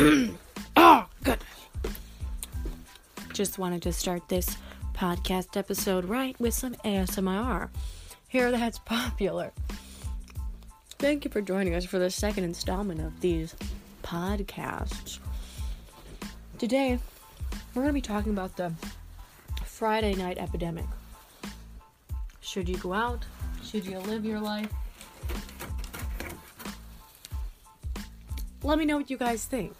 oh, goodness. Just wanted to start this podcast episode right with some ASMR. Here that's popular. Thank you for joining us for the second installment of these podcasts. Today, we're going to be talking about the Friday night epidemic. Should you go out? Should you live your life? Let me know what you guys think.